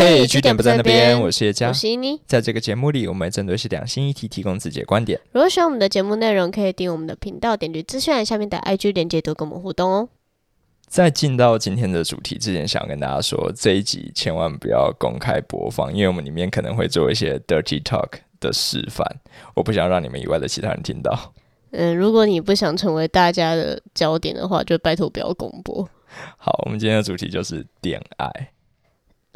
嘿，据点不在那边，我是叶我佳。是伊妮。在这个节目里，我们会针对一些两性议题提供自己的观点。如果喜欢我们的节目内容，可以订阅我们的频道，点击资讯栏下面的 IG 连接，多跟我们互动哦。在进到今天的主题之前，想跟大家说，这一集千万不要公开播放，因为我们里面可能会做一些 dirty talk 的示范，我不想让你们以外的其他人听到。嗯，如果你不想成为大家的焦点的话，就拜托不要公播。好，我们今天的主题就是恋爱。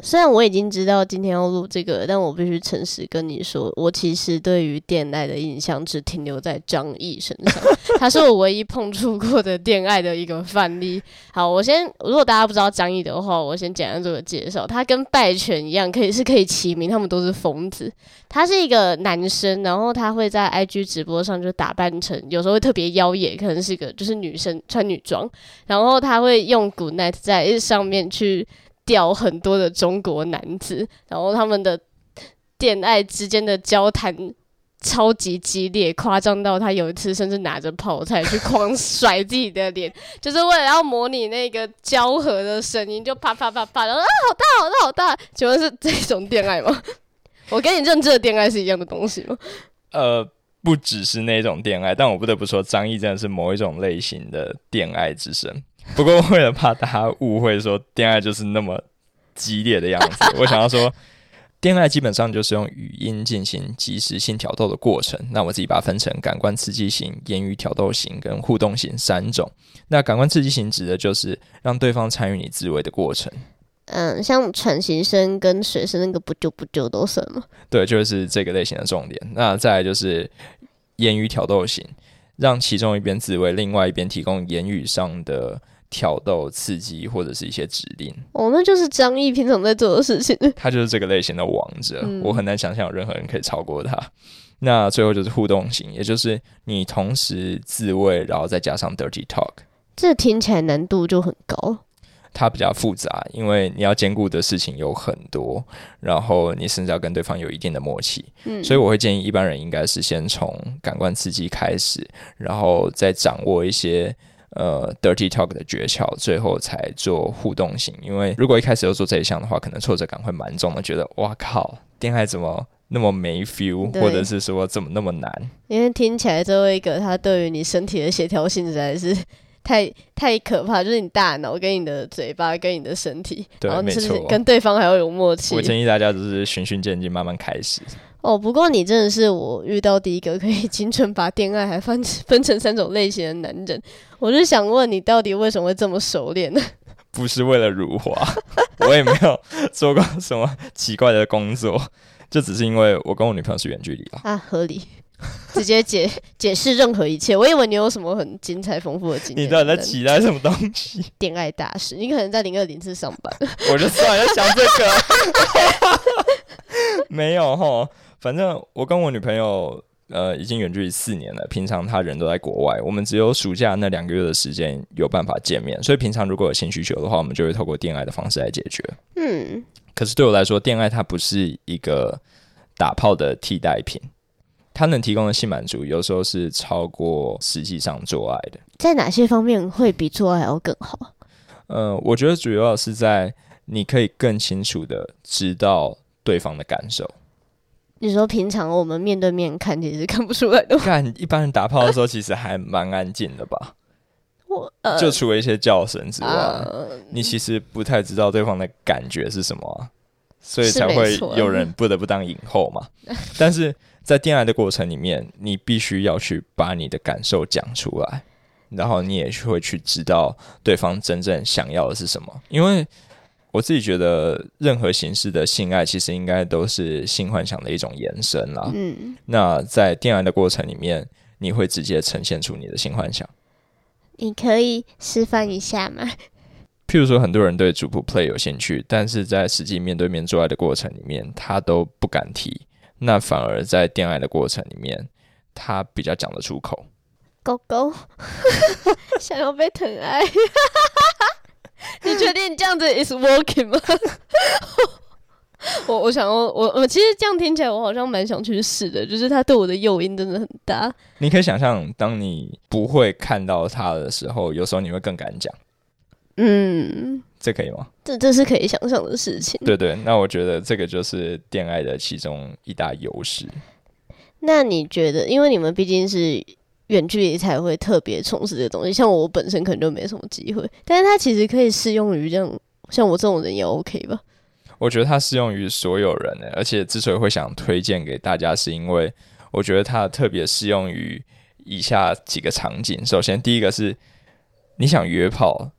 虽然我已经知道今天要录这个，但我必须诚实跟你说，我其实对于恋爱的印象只停留在张译身上，他是我唯一碰触过的恋爱的一个范例。好，我先，如果大家不知道张译的话，我先简单做个介绍。他跟拜犬一样，可以是可以齐名，他们都是疯子。他是一个男生，然后他会在 IG 直播上就打扮成，有时候会特别妖艳，可能是个就是女生穿女装，然后他会用 Good Night 在上面去。钓很多的中国男子，然后他们的恋爱之间的交谈超级激烈，夸张到他有一次甚至拿着泡菜去狂甩自己的脸，就是为了要模拟那个交合的声音，就啪啪啪啪，然后啊好大好大好大，请问是这种恋爱吗？我跟你认知的恋爱是一样的东西吗？呃，不只是那种恋爱，但我不得不说，张译真的是某一种类型的恋爱之神。不过，为了怕大家误会说恋爱就是那么激烈的样子，我想要说，恋爱基本上就是用语音进行即时性挑逗的过程。那我自己把它分成感官刺激型、言语挑逗型跟互动型三种。那感官刺激型指的就是让对方参与你自慰的过程，嗯，像喘息声跟水声那个不就不就都算吗？对，就是这个类型的重点。那再来就是言语挑逗型，让其中一边自慰，另外一边提供言语上的。挑逗、刺激或者是一些指令，哦，那就是张毅平常在做的事情。他就是这个类型的王者，我很难想象有任何人可以超过他。那最后就是互动型，也就是你同时自慰，然后再加上 dirty talk，这听起来难度就很高。它比较复杂，因为你要兼顾的事情有很多，然后你甚至要跟对方有一定的默契。嗯，所以我会建议一般人应该是先从感官刺激开始，然后再掌握一些。呃，dirty talk 的诀窍，最后才做互动型。因为如果一开始就做这一项的话，可能挫折感会蛮重的，觉得哇靠，恋爱怎么那么没 feel，或者是说怎么那么难？因为听起来最后一个，它对于你身体的协调性实在是太太可怕，就是你大脑跟你的嘴巴跟你的身体，对，没错，跟对方还要有默契。我建议大家就是循序渐进，慢慢开始。哦，不过你真的是我遇到第一个可以 精准把恋爱还分分成三种类型的男人。我就想问你，到底为什么会这么熟练呢？不是为了辱华，我也没有做过什么奇怪的工作，就只是因为我跟我女朋友是远距离啊。啊，合理，直接解解释任何一切。我以为你有什么很精彩丰富的经验。你到底在期待什么东西？恋爱大师，你可能在零二零四上班。我就知道要想这个，没有哈。反正我跟我女朋友呃已经远距离四年了，平常她人都在国外，我们只有暑假那两个月的时间有办法见面，所以平常如果有性需求的话，我们就会透过恋爱的方式来解决。嗯，可是对我来说，恋爱它不是一个打炮的替代品，它能提供的性满足有时候是超过实际上做爱的。在哪些方面会比做爱要更好？呃，我觉得主要是在你可以更清楚的知道对方的感受。你说平常我们面对面看，其实看不出来的。看一般人打炮的时候，其实还蛮安静的吧？我就除了一些叫声之外，你其实不太知道对方的感觉是什么，所以才会有人不得不当影后嘛。但是在恋爱的过程里面，你必须要去把你的感受讲出来，然后你也会去知道对方真正想要的是什么，因为。我自己觉得，任何形式的性爱其实应该都是性幻想的一种延伸啦。嗯，那在恋爱的过程里面，你会直接呈现出你的性幻想。你可以示范一下吗？譬如说，很多人对主仆 play 有兴趣，但是在实际面对面做爱的过程里面，他都不敢提。那反而在恋爱的过程里面，他比较讲得出口。狗狗 想要被疼爱。你确定这样子 is working 吗？我我想我我我其实这样听起来，我好像蛮想去试的。就是他对我的诱因真的很大。你可以想象，当你不会看到他的时候，有时候你会更敢讲。嗯，这可以吗？这这是可以想象的事情。对对，那我觉得这个就是恋爱的其中一大优势。那你觉得，因为你们毕竟是远距离，才会特别重视这个东西。像我本身可能就没什么机会，但是它其实可以适用于这样像我这种人也 OK 吧？我觉得它适用于所有人呢，而且之所以会想推荐给大家，是因为我觉得它特别适用于以下几个场景。首先，第一个是你想约炮。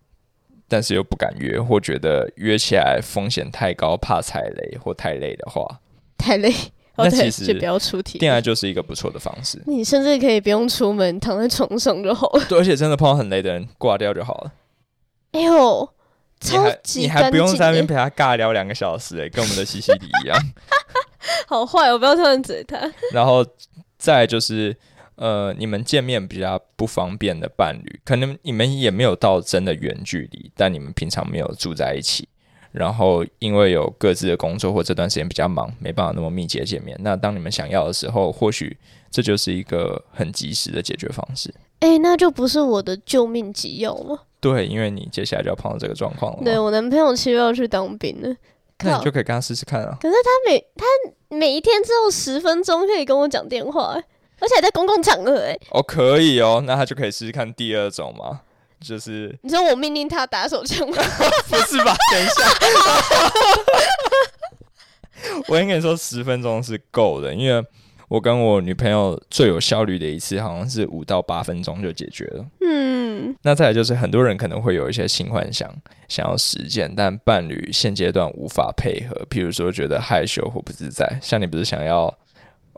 但是又不敢约，或觉得约起来风险太高，怕踩雷或太累的话，太累，那其实就不要出题。恋爱就是一个不错的方式。你甚至可以不用出门，躺在床上就好了。对，而且真的碰到很累的人，挂掉就好了。哎呦，超级你还不用在那边陪他尬聊两个小时，哎，跟我们的西西里一样。好坏，我不要突然嘴他。然后再就是。呃，你们见面比较不方便的伴侣，可能你们也没有到真的远距离，但你们平常没有住在一起，然后因为有各自的工作或这段时间比较忙，没办法那么密集见面。那当你们想要的时候，或许这就是一个很及时的解决方式。哎，那就不是我的救命急药吗？对，因为你接下来就要碰到这个状况了。对我男朋友七月要去当兵了，那你就可以跟他试试看啊。可是他每他每一天只有十分钟可以跟我讲电话。而且还在公共场合哎，哦，可以哦，那他就可以试试看第二种嘛，就是你说我命令他打手枪吗？不是吧？等一下，我应该说十分钟是够的，因为我跟我女朋友最有效率的一次，好像是五到八分钟就解决了。嗯，那再来就是很多人可能会有一些新幻想想要实践，但伴侣现阶段无法配合，譬如说觉得害羞或不自在，像你不是想要。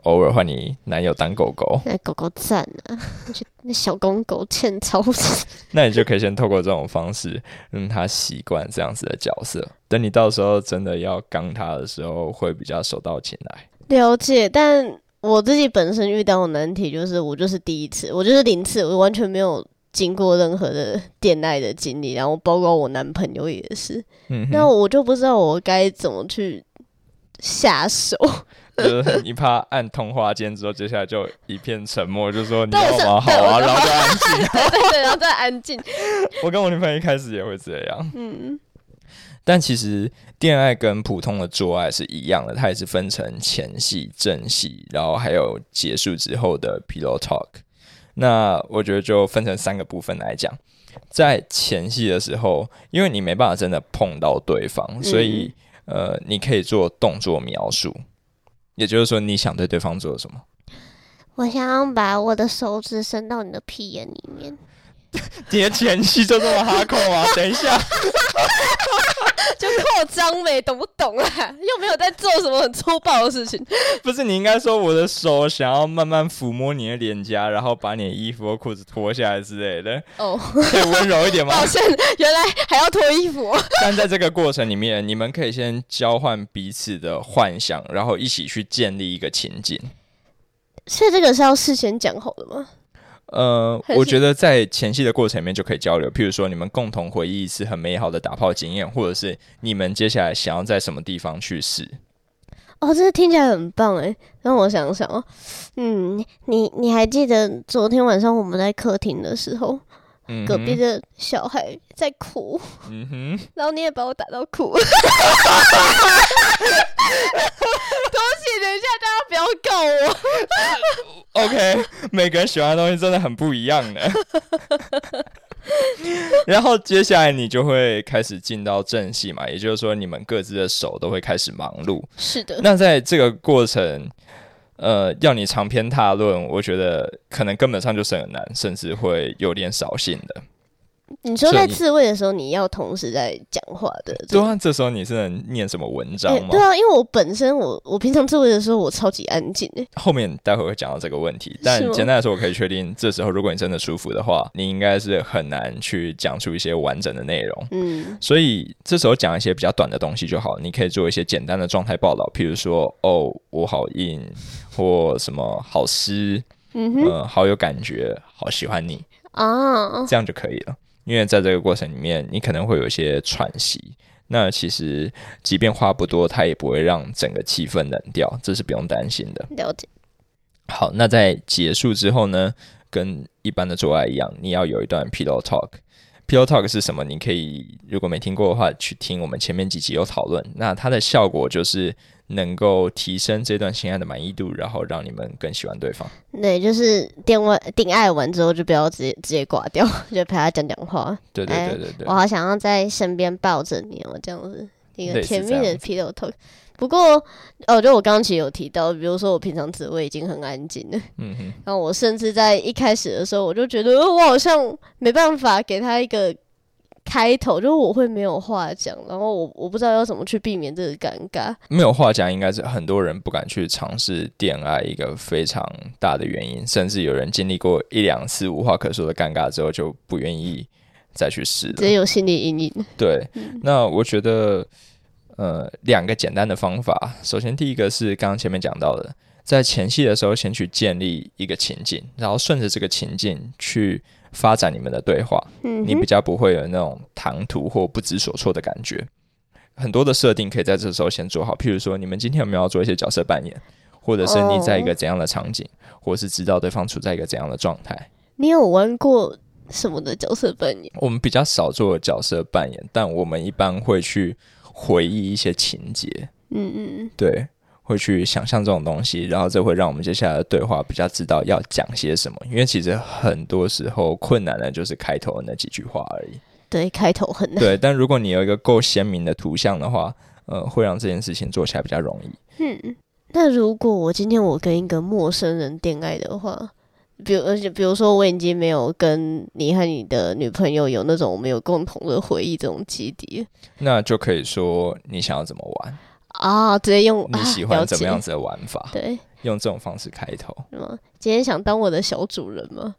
偶尔换你男友当狗狗，那狗狗赞啊！那小公狗欠操。那你就可以先透过这种方式让他习惯这样子的角色，等你到时候真的要刚他的时候，会比较手到擒来。了解，但我自己本身遇到的难题就是，我就是第一次，我就是零次，我完全没有经过任何的恋爱的经历，然后包括我男朋友也是。嗯，那我就不知道我该怎么去下手。就是你怕按通话键之后，接下来就一片沉默，就说你好吗？好啊，然后就 安静，对对，然后再安静。我跟我女朋友一开始也会这样，嗯。但其实恋爱跟普通的做爱是一样的，它也是分成前戏、正戏，然后还有结束之后的 pillow talk。那我觉得就分成三个部分来讲，在前戏的时候，因为你没办法真的碰到对方，所以呃，你可以做动作描述。也就是说，你想对对方做什么？我想要把我的手指伸到你的屁眼里面。你的前期就这么哈扣啊？等一下。就扩张呗，懂不懂啊？又没有在做什么很粗暴的事情。不是，你应该说我的手想要慢慢抚摸你的脸颊，然后把你的衣服或裤子脱下来之类的。哦，可以温柔一点吗？抱歉，原来还要脱衣服。但在这个过程里面，你们可以先交换彼此的幻想，然后一起去建立一个情景。所以这个是要事先讲好的吗？呃，我觉得在前戏的过程里面就可以交流，譬如说你们共同回忆一次很美好的打炮经验，或者是你们接下来想要在什么地方去试。哦，这听起来很棒哎，让我想想哦，嗯，你你还记得昨天晚上我们在客厅的时候？隔壁的小孩在哭，嗯哼，然后你也把我打到哭。对不起，等一下大家不要告我。OK，每个人喜欢的东西真的很不一样的。然后接下来你就会开始进到正戏嘛，也就是说你们各自的手都会开始忙碌。是的。那在这个过程。呃，要你长篇大论，我觉得可能根本上就是很难，甚至会有点扫兴的。你说在自慰的时候，你要同时在讲话的，对啊，这时候你是能念什么文章吗？对啊，因为我本身我我平常自慰的时候，我超级安静诶。后面待会会讲到这个问题，但简单来说，我可以确定，这时候如果你真的舒服的话，你应该是很难去讲出一些完整的内容。嗯，所以这时候讲一些比较短的东西就好。你可以做一些简单的状态报道，譬如说，哦，我好硬，或什么好诗，嗯，好有感觉，好喜欢你啊，这样就可以了。因为在这个过程里面，你可能会有一些喘息。那其实，即便话不多，它也不会让整个气氛冷掉，这是不用担心的。了解。好，那在结束之后呢，跟一般的做爱一样，你要有一段 pillow talk。Pillow Talk 是什么？你可以如果没听过的话，去听我们前面几集有讨论。那它的效果就是能够提升这段情爱的满意度，然后让你们更喜欢对方。对，就是电话定爱完之后，就不要直接直接挂掉，就陪他讲讲话。对对对对对，我好想要在身边抱着你哦，这样子一个甜蜜的 Pillow Talk。不过，哦，就我刚刚其实有提到，比如说我平常职位已经很安静了，嗯哼，然后我甚至在一开始的时候，我就觉得我好像没办法给他一个开头，就是我会没有话讲，然后我我不知道要怎么去避免这个尴尬。没有话讲，应该是很多人不敢去尝试恋爱一个非常大的原因，甚至有人经历过一两次无话可说的尴尬之后，就不愿意再去试了，只有心理阴影。对，那我觉得。呃，两个简单的方法。首先，第一个是刚刚前面讲到的，在前戏的时候，先去建立一个情境，然后顺着这个情境去发展你们的对话。嗯，你比较不会有那种唐突或不知所措的感觉。很多的设定可以在这时候先做好，譬如说，你们今天有没有要做一些角色扮演，或者是你在一个怎样的场景，或者是知道对方处在一个怎样的状态。你有玩过什么的角色扮演？我们比较少做角色扮演，但我们一般会去。回忆一些情节，嗯嗯对，会去想象这种东西，然后这会让我们接下来的对话比较知道要讲些什么。因为其实很多时候困难的就是开头的那几句话而已。对，开头很难。对，但如果你有一个够鲜明的图像的话，呃，会让这件事情做起来比较容易。嗯，那如果我今天我跟一个陌生人恋爱的话？比如，而且比如说，我已经没有跟你和你的女朋友有那种我们有共同的回忆这种基底，那就可以说你想要怎么玩啊？直接用你喜欢怎么样子的玩法？对，用这种方式开头。什么？今天想当我的小主人吗？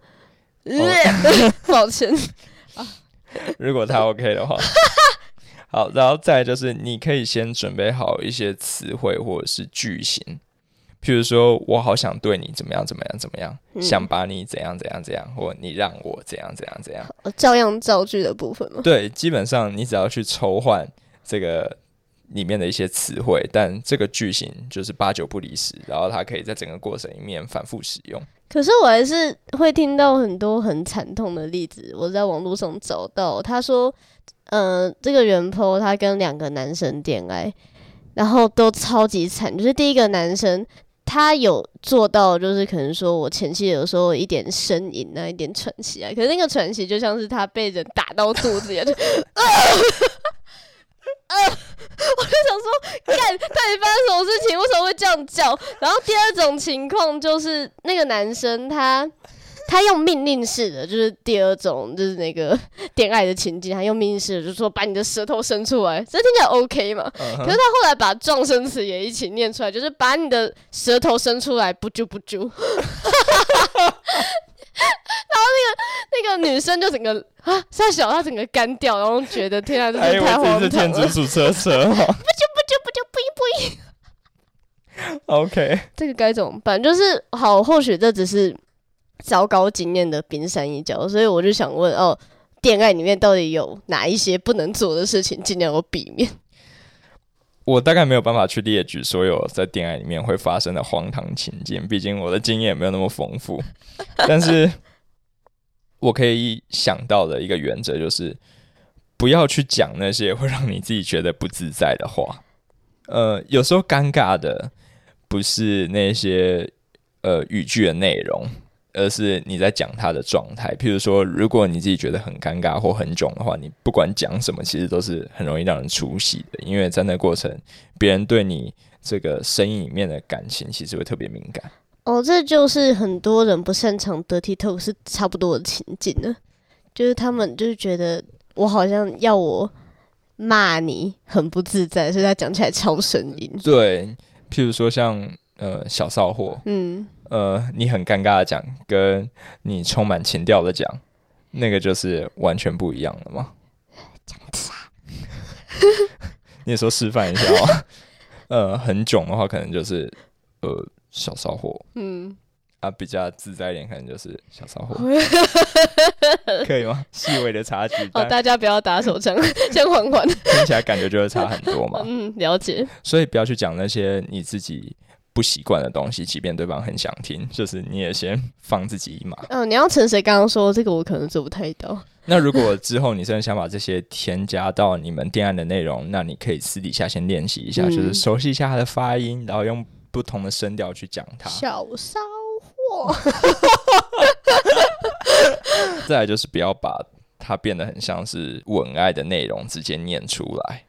抱歉啊，如果他 OK 的话，好，然后再就是你可以先准备好一些词汇或者是句型。譬如说，我好想对你怎么样怎么样怎么样，想把你怎样怎样怎样，或你让我怎样怎样怎样，照样造句的部分吗？对，基本上你只要去抽换这个里面的一些词汇，但这个句型就是八九不离十，然后它可以在整个过程里面反复使用。可是我还是会听到很多很惨痛的例子，我在网络上找到，他说，呃，这个原 po 他跟两个男生恋爱，然后都超级惨，就是第一个男生。他有做到，就是可能说我前期有时候一点呻吟啊，一点喘息啊，可是那个喘息就像是他被人打到肚子一样，就，啊，我就想说，干到底发生什么事情，为什么会这样叫？然后第二种情况就是那个男生他。他用命令式的，就是第二种，就是那个 恋爱的情境。他用命令式的，就是说把你的舌头伸出来，这听起来 OK 嘛？可是他后来把撞声词也一起念出来，就是把你的舌头伸出来，不啾不啾。然后那个那个女生就整个啊，太小，她整个干掉，然后觉得天啊，这是太荒唐了。天竺鼠车车，不就不就不就不一不一。OK，这个该怎么办？就是好，或许这只是。糟糕经验的冰山一角，所以我就想问哦，恋爱里面到底有哪一些不能做的事情，尽量我避免。我大概没有办法去列举所有在恋爱里面会发生的荒唐情境，毕竟我的经验没有那么丰富。但是我可以想到的一个原则就是，不要去讲那些会让你自己觉得不自在的话。呃，有时候尴尬的不是那些呃语句的内容。而是你在讲他的状态，譬如说，如果你自己觉得很尴尬或很囧的话，你不管讲什么，其实都是很容易让人出戏的。因为在那过程，别人对你这个声音里面的感情，其实会特别敏感。哦，这就是很多人不擅长 dirty talk 是差不多的情景呢。就是他们就是觉得我好像要我骂你很不自在，所以他讲起来超声音。对，譬如说像呃小骚货，嗯。呃，你很尴尬的讲，跟你充满情调的讲，那个就是完全不一样了嘛。这样子啊？你说示范一下哦。呃，很囧的话，可能就是呃小骚货。嗯。啊，比较自在一点，可能就是小骚货。可以吗？细微的差距。哦，大家不要打手枪，先缓缓。听起来感觉就会差很多嘛。嗯，了解。所以不要去讲那些你自己。不习惯的东西，即便对方很想听，就是你也先放自己一马。嗯，你要诚实刚刚说这个，我可能做不太到。那如果之后你真的想把这些添加到你们电案的内容，那你可以私底下先练习一下，就是熟悉一下它的发音，然后用不同的声调去讲它。小骚货。再来就是不要把它变得很像是文爱的内容直接念出来。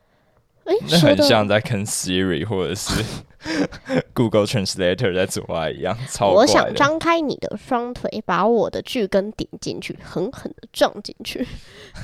那很像在跟 Siri 或者是 Google Translator 在做爱一样，超我想张开你的双腿，把我的巨根顶进去，狠狠的撞进去。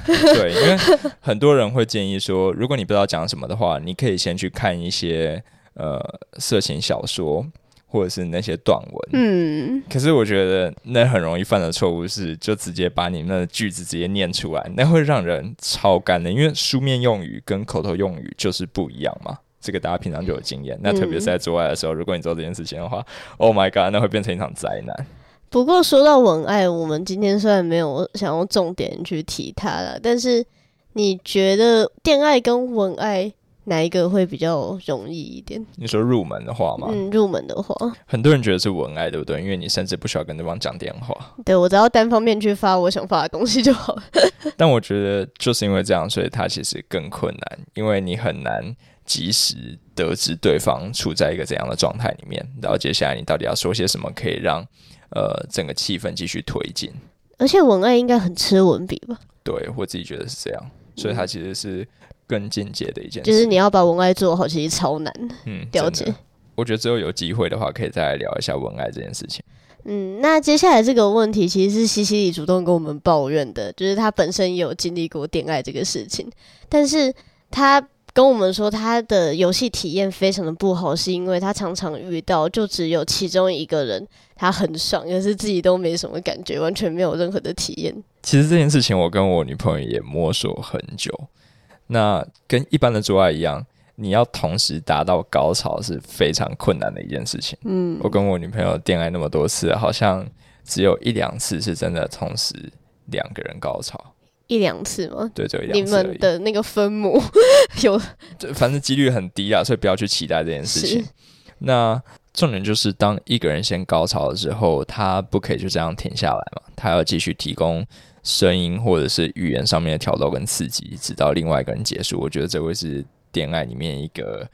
对，因为 很多人会建议说，如果你不知道讲什么的话，你可以先去看一些呃色情小说。或者是那些短文，嗯，可是我觉得那很容易犯的错误是，就直接把你们的句子直接念出来，那会让人超干的。因为书面用语跟口头用语就是不一样嘛，这个大家平常就有经验。那特别是在做爱的时候，如果你做这件事情的话，Oh my God，那会变成一场灾难。不过说到文爱，我们今天虽然没有想要重点去提它了，但是你觉得恋爱跟文爱？哪一个会比较容易一点？你说入门的话吗？嗯，入门的话，很多人觉得是文爱，对不对？因为你甚至不需要跟对方讲电话。对，我只要单方面去发我想发的东西就好了。但我觉得就是因为这样，所以它其实更困难，因为你很难及时得知对方处在一个怎样的状态里面，然后接下来你到底要说些什么，可以让呃整个气氛继续推进。而且文案应该很吃文笔吧？对我自己觉得是这样，所以它其实是。更进阶的一件，事，就是你要把文爱做好，其实超难。嗯，了解。我觉得之后有机会的话，可以再来聊一下文爱这件事情。嗯，那接下来这个问题其实是西西里主动跟我们抱怨的，就是他本身也有经历过恋爱这个事情，但是他跟我们说他的游戏体验非常的不好，是因为他常常遇到就只有其中一个人他很爽，可是自己都没什么感觉，完全没有任何的体验。其实这件事情我跟我女朋友也摸索很久。那跟一般的做爱一样，你要同时达到高潮是非常困难的一件事情。嗯，我跟我女朋友恋爱那么多次，好像只有一两次是真的同时两个人高潮。一两次吗？对，只有一两次。你们的那个分母 有？反正几率很低啊，所以不要去期待这件事情。那重点就是，当一个人先高潮的时候，他不可以就这样停下来嘛，他要继续提供。声音或者是语言上面的挑逗跟刺激，直到另外一个人结束。我觉得这会是恋爱里面一个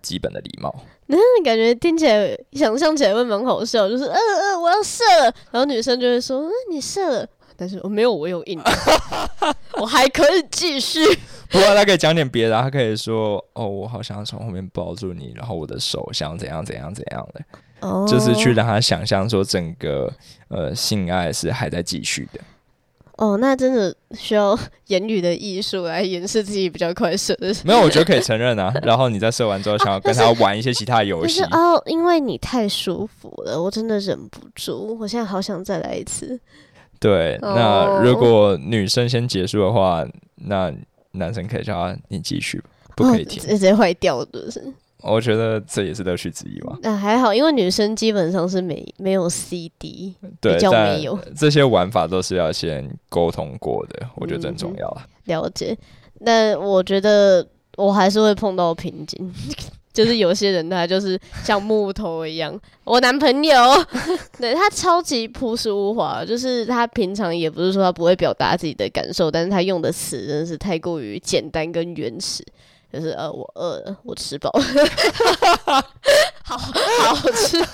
基本的礼貌。那感觉听起来、想象起来会蛮好笑，就是嗯嗯，我要射了，然后女生就会说嗯你射了，但是我没有，我有硬，我还可以继续。不过他可以讲点别的，他可以说哦，我好想从后面抱住你，然后我的手想怎样怎样怎样的，哦，就是去让他想象说整个呃性爱是还在继续的。哦，那真的需要 言语的艺术来掩饰自己比较快射的。没有，我觉得可以承认啊。然后你在射完之后，想要跟他玩一些其他游戏。哦，因为你太舒服了，我真的忍不住。我现在好想再来一次。对，那如果女生先结束的话，那男生可以叫他你继续，不可以停，直接坏掉的是。我觉得这也是乐趣之一吧。那还好，因为女生基本上是没没有 CD，比较没有这些玩法都是要先沟通过的，我觉得很重要啊。了解，但我觉得我还是会碰到瓶颈，就是有些人他就是像木头一样。我男朋友 对他超级朴实无华，就是他平常也不是说他不会表达自己的感受，但是他用的词真的是太过于简单跟原始。就是呃，我饿了，我吃饱了，好好吃。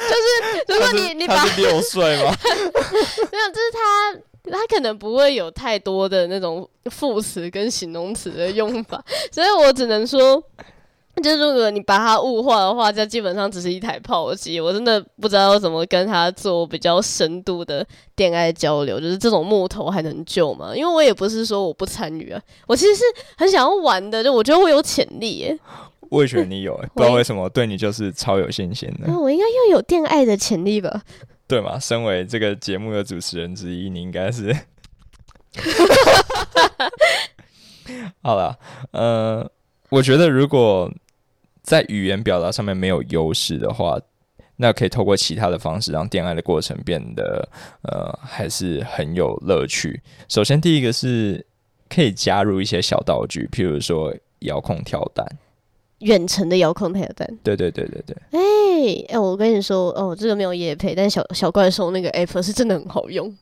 就是如果你你把六岁吗？没有，就是他他可能不会有太多的那种副词跟形容词的用法，所以我只能说。就如果你把它物化的话，就基本上只是一台炮机。我真的不知道怎么跟他做比较深度的恋爱交流。就是这种木头还能救吗？因为我也不是说我不参与啊，我其实是很想要玩的。就我觉得我有潜力耶。我也觉得你有，不知道为什么对你就是超有信心的。我应该又有恋爱的潜力吧？对嘛？身为这个节目的主持人之一，你应该是。好了，呃，我觉得如果。在语言表达上面没有优势的话，那可以透过其他的方式让恋爱的过程变得呃还是很有乐趣。首先，第一个是可以加入一些小道具，譬如说遥控跳蛋。远程的遥控太阳站。对对对对对。哎哎，我跟你说哦，这个没有夜配，但小小怪兽那个 app 是真的很好用。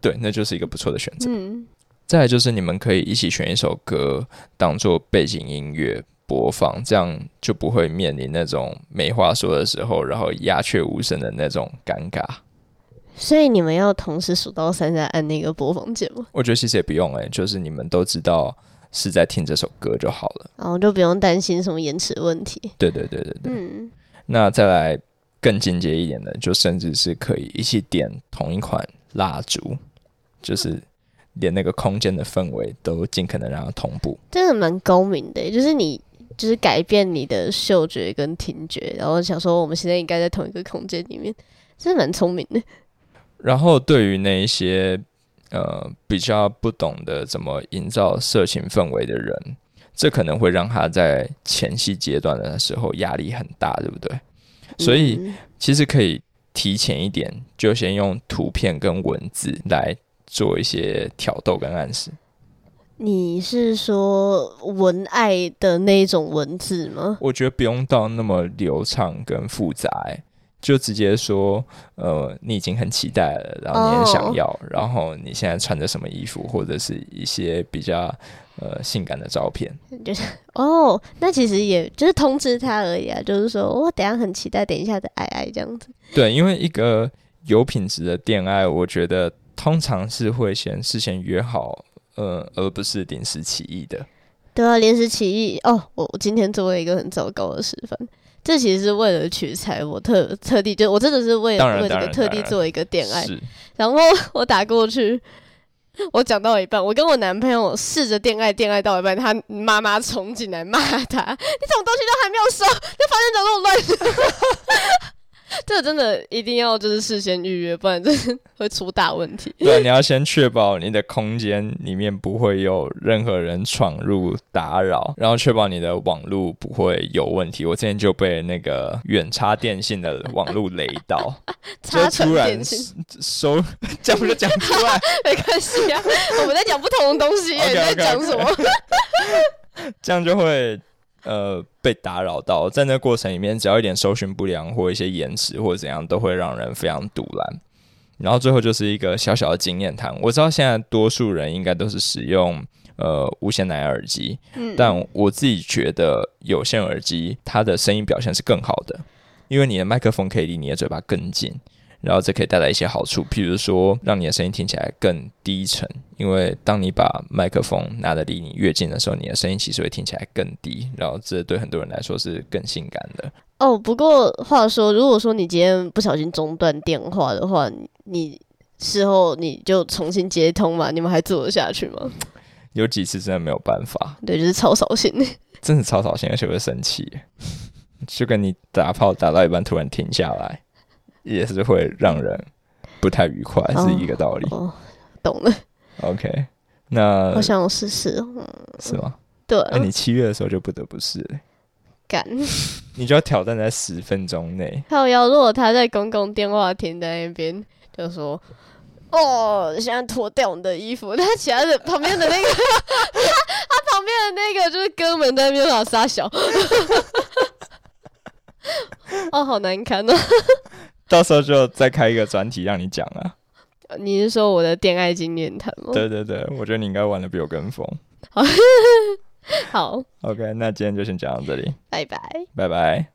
对，那就是一个不错的选择。嗯。再来就是你们可以一起选一首歌当做背景音乐播放，这样就不会面临那种没话说的时候，然后鸦雀无声的那种尴尬。所以你们要同时数到三再按那个播放键吗？我觉得其实也不用哎，就是你们都知道是在听这首歌就好了，然后就不用担心什么延迟问题。对对对对对。嗯。那再来更进阶一点的，就甚至是可以一起点同一款蜡烛，就是连那个空间的氛围都尽可能让它同步。真的蛮高明的，就是你就是改变你的嗅觉跟听觉，然后想说我们现在应该在同一个空间里面，真的蛮聪明的。然后，对于那一些呃比较不懂得怎么营造色情氛围的人，这可能会让他在前戏阶段的时候压力很大，对不对？所以其实可以提前一点，就先用图片跟文字来做一些挑逗跟暗示。你是说文爱的那种文字吗？我觉得不用到那么流畅跟复杂。就直接说，呃，你已经很期待了，然后你很想要，然后你现在穿着什么衣服，或者是一些比较呃性感的照片，就是哦，那其实也就是通知他而已啊，就是说我等下很期待，等一下的爱爱这样子。对，因为一个有品质的恋爱，我觉得通常是会先事先约好，呃，而不是临时起意的。对啊，临时起意哦，我我今天做了一个很糟糕的示范。这其实是为了取材，我特特地就我真的是为了为这个特地做一个恋爱，然后我打过去，我讲到一半，我跟我男朋友试着恋爱，恋爱到一半，他妈妈冲进来骂他，你什么东西都还没有收，就发现怎么乱。这个真的一定要就是事先预约，不然真的会出大问题。对，你要先确保你的空间里面不会有任何人闯入打扰，然后确保你的网络不会有问题。我之前就被那个远差电信的网络雷到，就突然收讲不就讲出来，没关系啊，我们在讲不同的东西，你在讲什么？这样就会。呃，被打扰到，在那过程里面，只要一点搜寻不良或一些延迟或者怎样，都会让人非常堵拦。然后最后就是一个小小的经验谈。我知道现在多数人应该都是使用呃无线蓝牙耳机，但我自己觉得有线耳机它的声音表现是更好的，因为你的麦克风可以离你的嘴巴更近。然后这可以带来一些好处，譬如说让你的声音听起来更低沉，因为当你把麦克风拿得离你越近的时候，你的声音其实会听起来更低。然后这对很多人来说是更性感的。哦，不过话说，如果说你今天不小心中断电话的话，你事后你就重新接通嘛？你们还做得下去吗？有几次真的没有办法，对，就是超扫兴，真的超扫兴，而且会生气，就跟你打炮打到一半突然停下来。也是会让人不太愉快，是一个道理。懂了。OK，那我想试试，嗯是吗？对。那你七月的时候就不得不试了。敢？你就要挑战在十分钟内。还有要如果他在公共电话亭在那边就说：“哦，现在脱掉你的衣服。”他其他的旁边的那个，他 他旁边的那个就是哥们在那边老撒小。哦，好难看哦。到时候就再开一个专题让你讲啊！你是说我的恋爱经验谈吗？对对对，我觉得你应该玩的比我更疯。好，OK，那今天就先讲到这里，拜拜，拜拜。